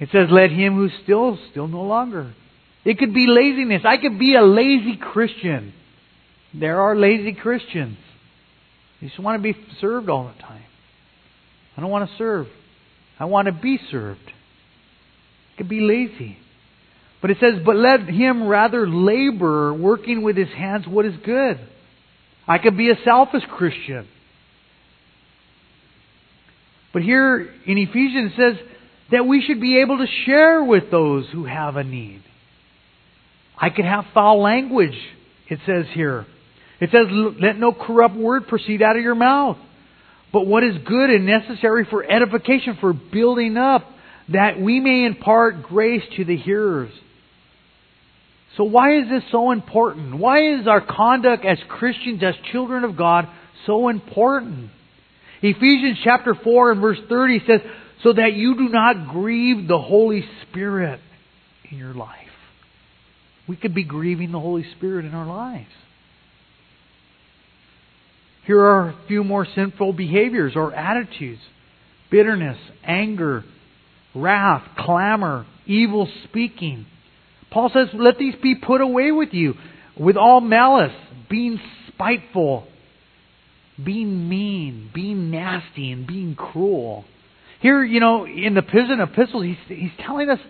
It says, let him who still, still no longer. It could be laziness. I could be a lazy Christian. There are lazy Christians. You just want to be served all the time. I don't want to serve. I want to be served. It could be lazy. But it says, but let him rather labor, working with his hands what is good. I could be a selfish Christian. But here in Ephesians it says that we should be able to share with those who have a need. I could have foul language, it says here. It says, let no corrupt word proceed out of your mouth. But what is good and necessary for edification, for building up, that we may impart grace to the hearers. So why is this so important? Why is our conduct as Christians, as children of God, so important? Ephesians chapter 4 and verse 30 says, so that you do not grieve the Holy Spirit in your life. We could be grieving the Holy Spirit in our lives. Here are a few more sinful behaviors or attitudes bitterness, anger, wrath, clamor, evil speaking. Paul says, let these be put away with you with all malice, being spiteful, being mean, being nasty, and being cruel. Here, you know, in the prison epistles, he's, he's telling us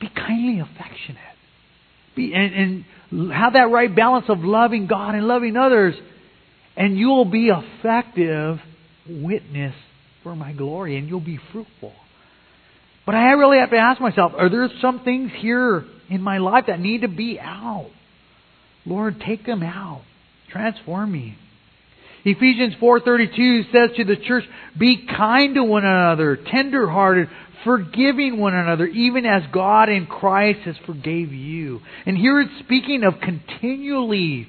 be kindly affectionate. Be, and, and have that right balance of loving God and loving others. And you'll be effective witness for my glory, and you'll be fruitful. But I really have to ask myself, are there some things here in my life that need to be out? Lord, take them out. Transform me. Ephesians 4:32 says to the church, "Be kind to one another, tender-hearted, forgiving one another, even as God in Christ has forgave you." And here it's speaking of continually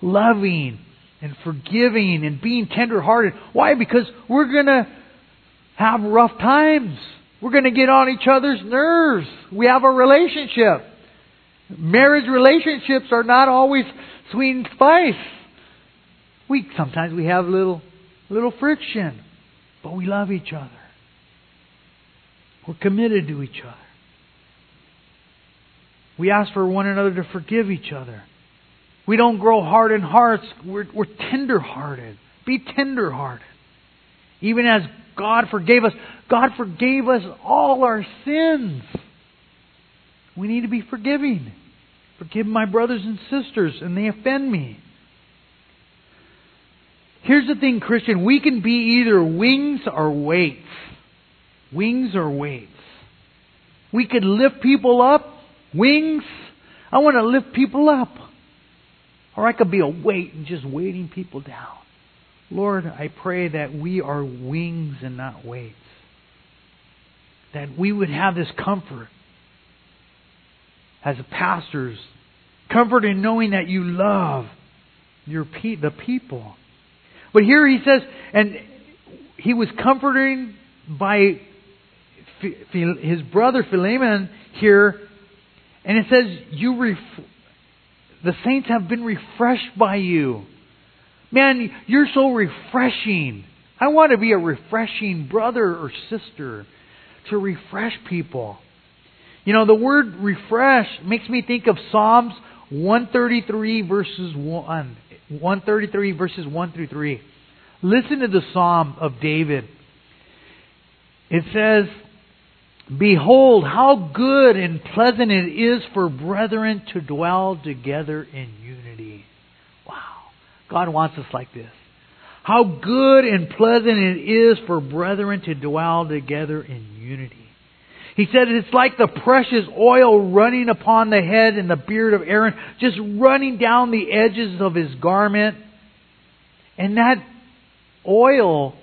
loving and forgiving and being tender-hearted. Why? Because we're going to have rough times. We're going to get on each other's nerves. We have a relationship. Marriage relationships are not always sweet and spice. We sometimes we have little little friction, but we love each other. We're committed to each other. We ask for one another to forgive each other. We don't grow hard in hearts. We're, we're tender hearted. Be tender hearted. Even as God forgave us, God forgave us all our sins. We need to be forgiving. Forgive my brothers and sisters, and they offend me. Here's the thing, Christian. We can be either wings or weights. Wings or weights. We could lift people up. Wings. I want to lift people up. Or I could be a weight and just weighting people down. Lord, I pray that we are wings and not weights. That we would have this comfort as pastors. Comfort in knowing that you love your pe- the people. But here he says, and he was comforting by his brother Philemon here, and it says, "You ref- the saints have been refreshed by you." Man, you're so refreshing. I want to be a refreshing brother or sister to refresh people. You know, the word refresh makes me think of Psalms 133 verses 1. 133 verses 1 through 3. Listen to the Psalm of David. It says, Behold, how good and pleasant it is for brethren to dwell together in unity. Wow. God wants us like this. How good and pleasant it is for brethren to dwell together in unity. He said it's like the precious oil running upon the head and the beard of Aaron, just running down the edges of his garment. And that oil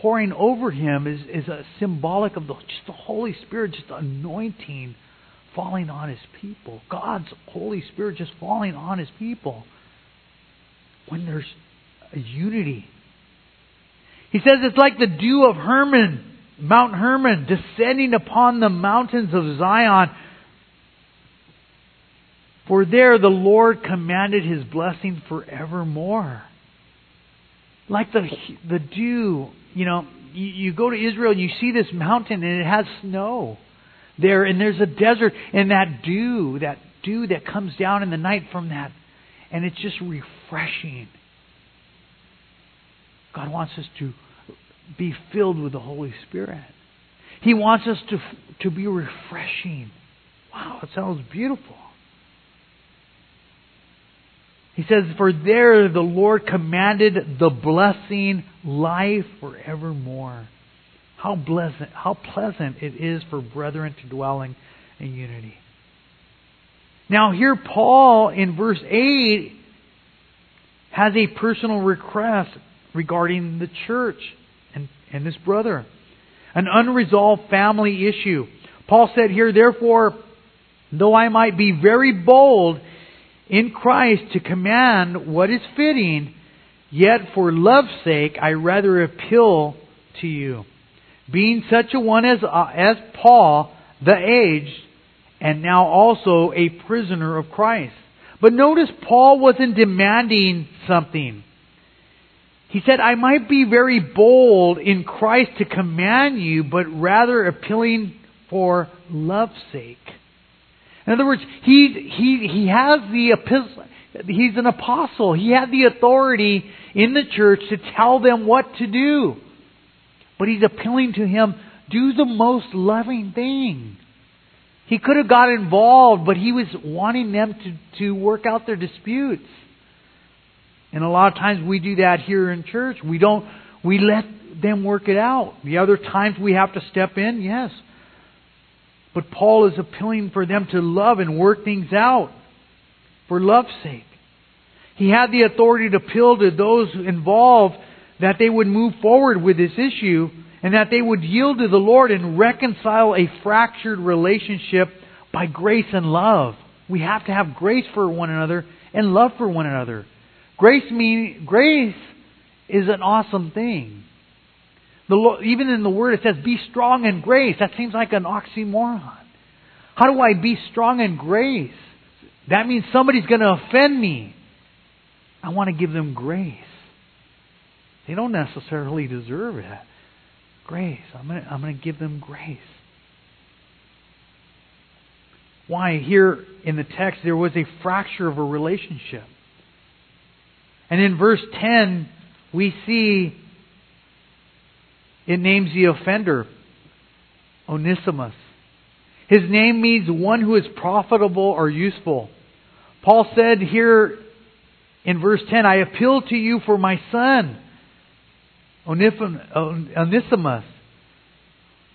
pouring over him is, is a symbolic of the, just the Holy Spirit, just anointing falling on his people. God's Holy Spirit just falling on his people. When there's a unity. He says it's like the dew of Hermon Mount Hermon, descending upon the mountains of Zion. For there the Lord commanded his blessing forevermore. Like the, the dew, you know, you, you go to Israel and you see this mountain and it has snow there and there's a desert and that dew, that dew that comes down in the night from that, and it's just refreshing. God wants us to be filled with the Holy Spirit. He wants us to, to be refreshing. Wow, it sounds beautiful. He says, For there the Lord commanded the blessing, life forevermore. How pleasant, how pleasant it is for brethren to dwell in, in unity. Now, here Paul in verse 8 has a personal request regarding the church and this brother. An unresolved family issue. Paul said here, therefore, though I might be very bold in Christ to command what is fitting, yet for love's sake I rather appeal to you. Being such a one as, uh, as Paul, the aged, and now also a prisoner of Christ. But notice Paul wasn't demanding something. He said, I might be very bold in Christ to command you, but rather appealing for love's sake. In other words, he, he, he has the epistle, he's an apostle. He had the authority in the church to tell them what to do. But he's appealing to him, do the most loving thing. He could have got involved, but he was wanting them to, to work out their disputes. And a lot of times we do that here in church. We don't, we let them work it out. The other times we have to step in, yes. But Paul is appealing for them to love and work things out for love's sake. He had the authority to appeal to those involved that they would move forward with this issue and that they would yield to the Lord and reconcile a fractured relationship by grace and love. We have to have grace for one another and love for one another. Grace mean grace is an awesome thing. The, even in the word it says, "Be strong in grace." That seems like an oxymoron. How do I be strong in grace? That means somebody's going to offend me. I want to give them grace. They don't necessarily deserve it. Grace. I'm going to, I'm going to give them grace. why here in the text there was a fracture of a relationship. And in verse 10, we see it names the offender, Onesimus. His name means one who is profitable or useful. Paul said here in verse 10, I appeal to you for my son, Onesimus,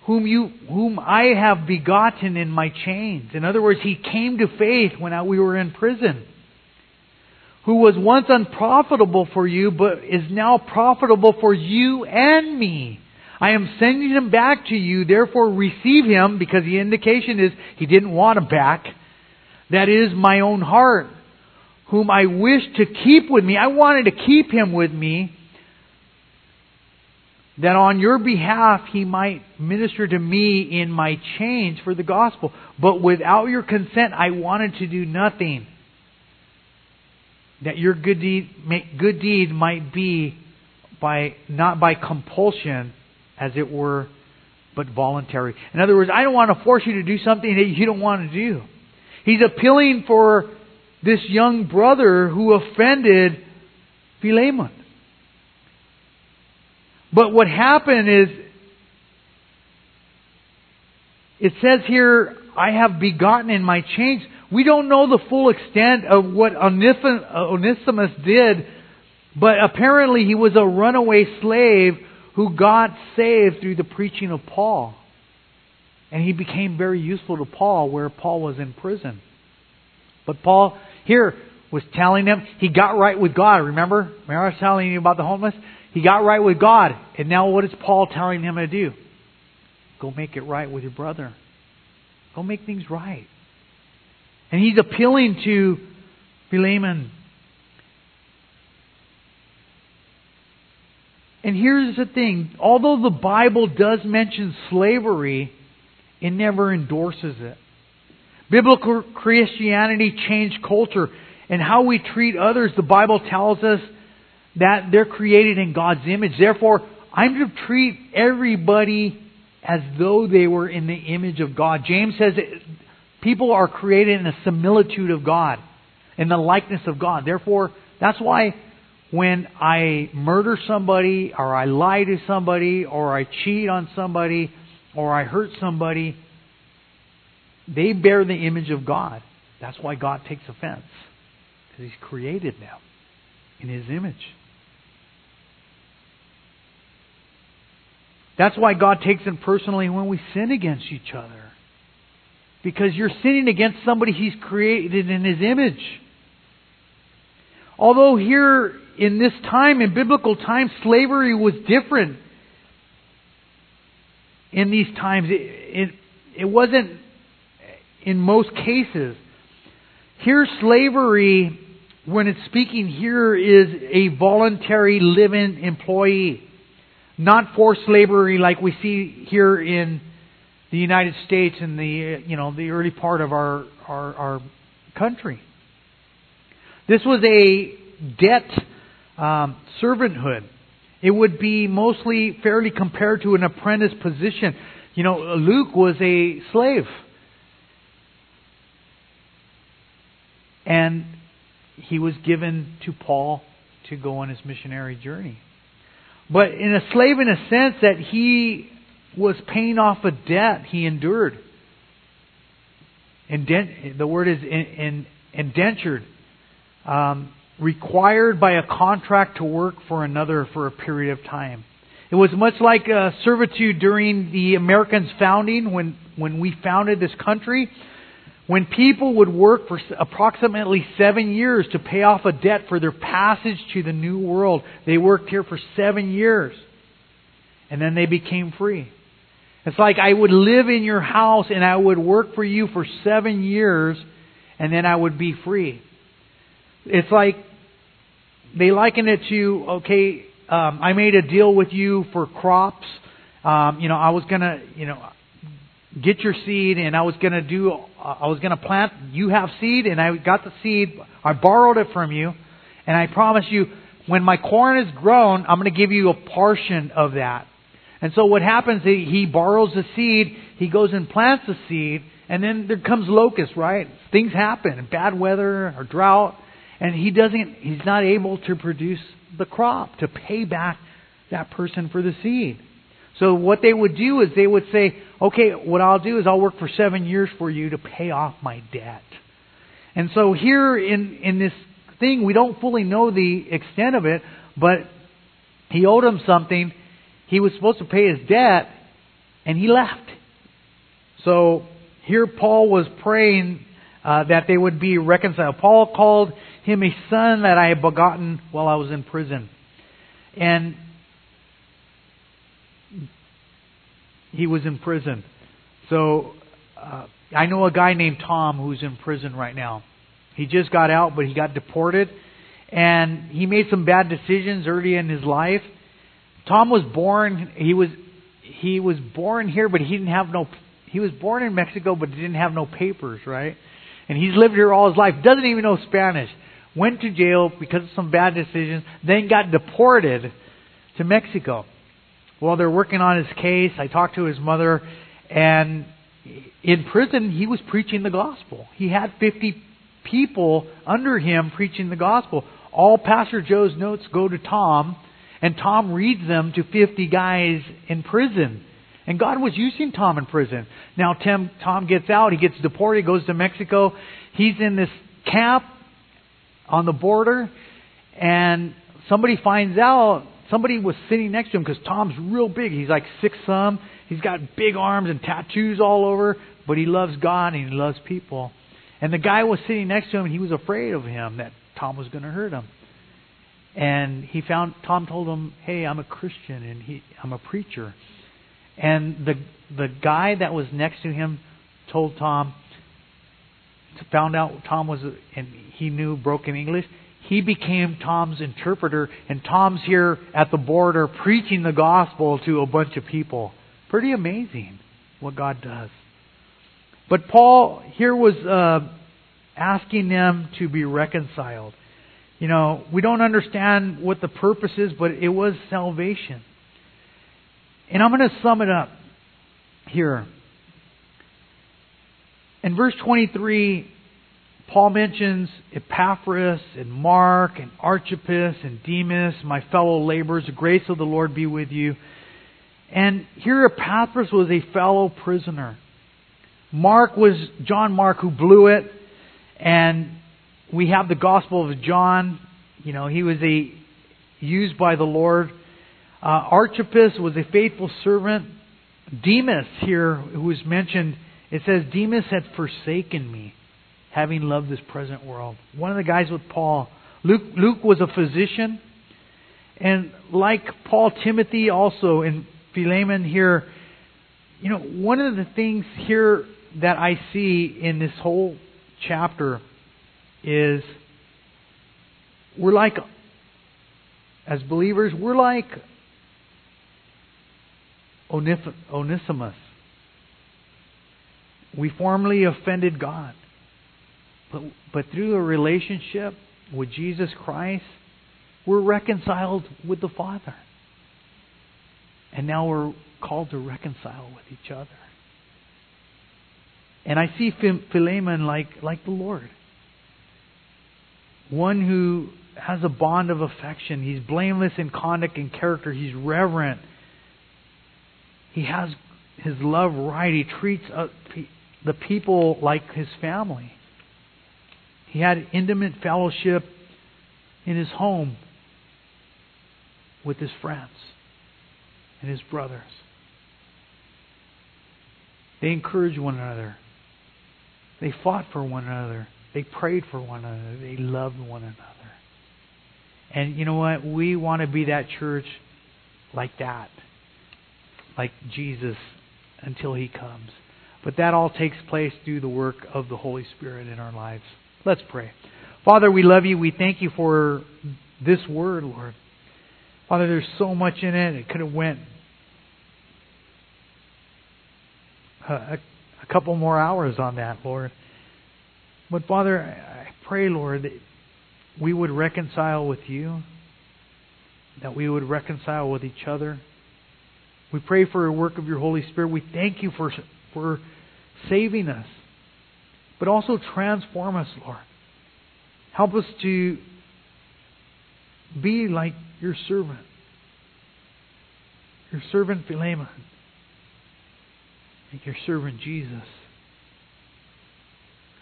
whom, you, whom I have begotten in my chains. In other words, he came to faith when we were in prison. Who was once unprofitable for you, but is now profitable for you and me. I am sending him back to you, therefore receive him, because the indication is he didn't want him back. That is my own heart, whom I wish to keep with me. I wanted to keep him with me, that on your behalf he might minister to me in my chains for the gospel. But without your consent, I wanted to do nothing. That your good deed, good deed might be by, not by compulsion, as it were, but voluntary. In other words, I don't want to force you to do something that you don't want to do. He's appealing for this young brother who offended Philemon. But what happened is, it says here, I have begotten in my chains. We don't know the full extent of what uh, Onesimus did, but apparently he was a runaway slave who got saved through the preaching of Paul. And he became very useful to Paul where Paul was in prison. But Paul here was telling them he got right with God. Remember? Remember I was telling you about the homeless? He got right with God. And now what is Paul telling him to do? Go make it right with your brother. Go make things right. And he's appealing to Philemon And here's the thing although the Bible does mention slavery, it never endorses it. Biblical Christianity changed culture and how we treat others. The Bible tells us that they're created in God's image. Therefore, I'm to treat everybody as though they were in the image of God. James says people are created in a similitude of God, in the likeness of God. Therefore, that's why when I murder somebody, or I lie to somebody, or I cheat on somebody, or I hurt somebody, they bear the image of God. That's why God takes offense. Because He's created them in His image. That's why God takes it personally when we sin against each other. Because you're sinning against somebody He's created in His image. Although here in this time, in biblical times, slavery was different. In these times, it, it, it wasn't in most cases. Here, slavery, when it's speaking here, is a voluntary living employee, not forced slavery like we see here in the United States in the you know the early part of our our, our country. This was a debt um, servanthood. It would be mostly fairly compared to an apprentice position. You know, Luke was a slave. And he was given to Paul to go on his missionary journey. But in a slave, in a sense, that he was paying off a debt he endured. Indent, the word is in, in, indentured. Um, required by a contract to work for another for a period of time. It was much like uh, servitude during the Americans' founding when, when we founded this country. When people would work for approximately seven years to pay off a debt for their passage to the New World, they worked here for seven years. And then they became free. It's like I would live in your house and I would work for you for seven years and then I would be free. It's like they liken it to okay, um, I made a deal with you for crops. Um, you know, I was gonna, you know, get your seed, and I was gonna do, I was gonna plant. You have seed, and I got the seed. I borrowed it from you, and I promise you, when my corn is grown, I'm gonna give you a portion of that. And so what happens? He borrows the seed he goes and plants the seed, and then there comes locusts, right? Things happen, bad weather or drought, and he doesn't, he's not able to produce the crop to pay back that person for the seed. So what they would do is they would say, okay, what I'll do is I'll work for seven years for you to pay off my debt. And so here in, in this thing, we don't fully know the extent of it, but he owed him something. He was supposed to pay his debt, and he left. So here Paul was praying uh, that they would be reconciled. Paul called him a son that I had begotten while I was in prison. And he was in prison. So uh, I know a guy named Tom who's in prison right now. He just got out, but he got deported, and he made some bad decisions early in his life. Tom was born. He was he was born here, but he didn't have no. He was born in Mexico, but he didn't have no papers, right? And he's lived here all his life. Doesn't even know Spanish. Went to jail because of some bad decisions. Then got deported to Mexico. Well, they're working on his case. I talked to his mother, and in prison, he was preaching the gospel. He had 50 people under him preaching the gospel. All Pastor Joe's notes go to Tom, and Tom reads them to 50 guys in prison. And God was using Tom in prison. Now Tim, Tom gets out, he gets deported, goes to Mexico. He's in this camp on the border, and somebody finds out somebody was sitting next to him because Tom's real big. He's like six some. He's got big arms and tattoos all over, but he loves God and he loves people. And the guy was sitting next to him and he was afraid of him that Tom was going to hurt him. And he found Tom told him, "Hey, I'm a Christian and he I'm a preacher." And the the guy that was next to him told Tom found out Tom was and he knew broken English he became Tom's interpreter, and Tom's here at the border preaching the gospel to a bunch of people. Pretty amazing what God does. But Paul here was uh, asking them to be reconciled. You know, we don't understand what the purpose is, but it was salvation. And I'm going to sum it up here. In verse 23, Paul mentions Epaphras and Mark and Archippus and Demas, my fellow laborers. The grace of the Lord be with you. And here Epaphras was a fellow prisoner. Mark was John Mark who blew it. And we have the Gospel of John. You know, he was a used by the Lord. Uh, Archippus was a faithful servant. Demas here, who is mentioned, it says Demas had forsaken me having loved this present world. One of the guys with Paul, Luke, Luke was a physician. And like Paul, Timothy also, and Philemon here, you know, one of the things here that I see in this whole chapter is we're like, as believers, we're like Onesimus. We formerly offended God. But, but through a relationship with Jesus Christ, we're reconciled with the Father. And now we're called to reconcile with each other. And I see Philemon like, like the Lord. One who has a bond of affection. He's blameless in conduct and character. He's reverent. He has his love right. He treats uh, the people like his family. He had intimate fellowship in his home with his friends and his brothers. They encouraged one another. They fought for one another. They prayed for one another. They loved one another. And you know what? We want to be that church like that. Like Jesus until he comes. But that all takes place through the work of the Holy Spirit in our lives. Let's pray. Father, we love you. We thank you for this word, Lord. Father, there's so much in it. It could have went uh, a, a couple more hours on that, Lord. But Father, I pray, Lord, that we would reconcile with you, that we would reconcile with each other. We pray for a work of your Holy Spirit. We thank you for for saving us. But also transform us, Lord. Help us to be like your servant, your servant Philemon, like your servant Jesus.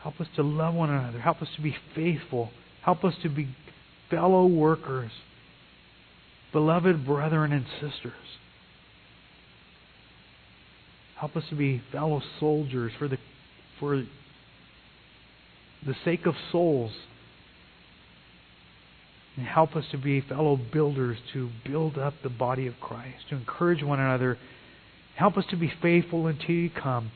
Help us to love one another. Help us to be faithful. Help us to be fellow workers, beloved brethren and sisters. Help us to be fellow soldiers for the for the sake of souls. And help us to be fellow builders to build up the body of Christ, to encourage one another. Help us to be faithful until you come.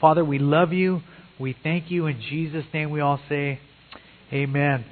Father, we love you. We thank you. In Jesus' name we all say, Amen.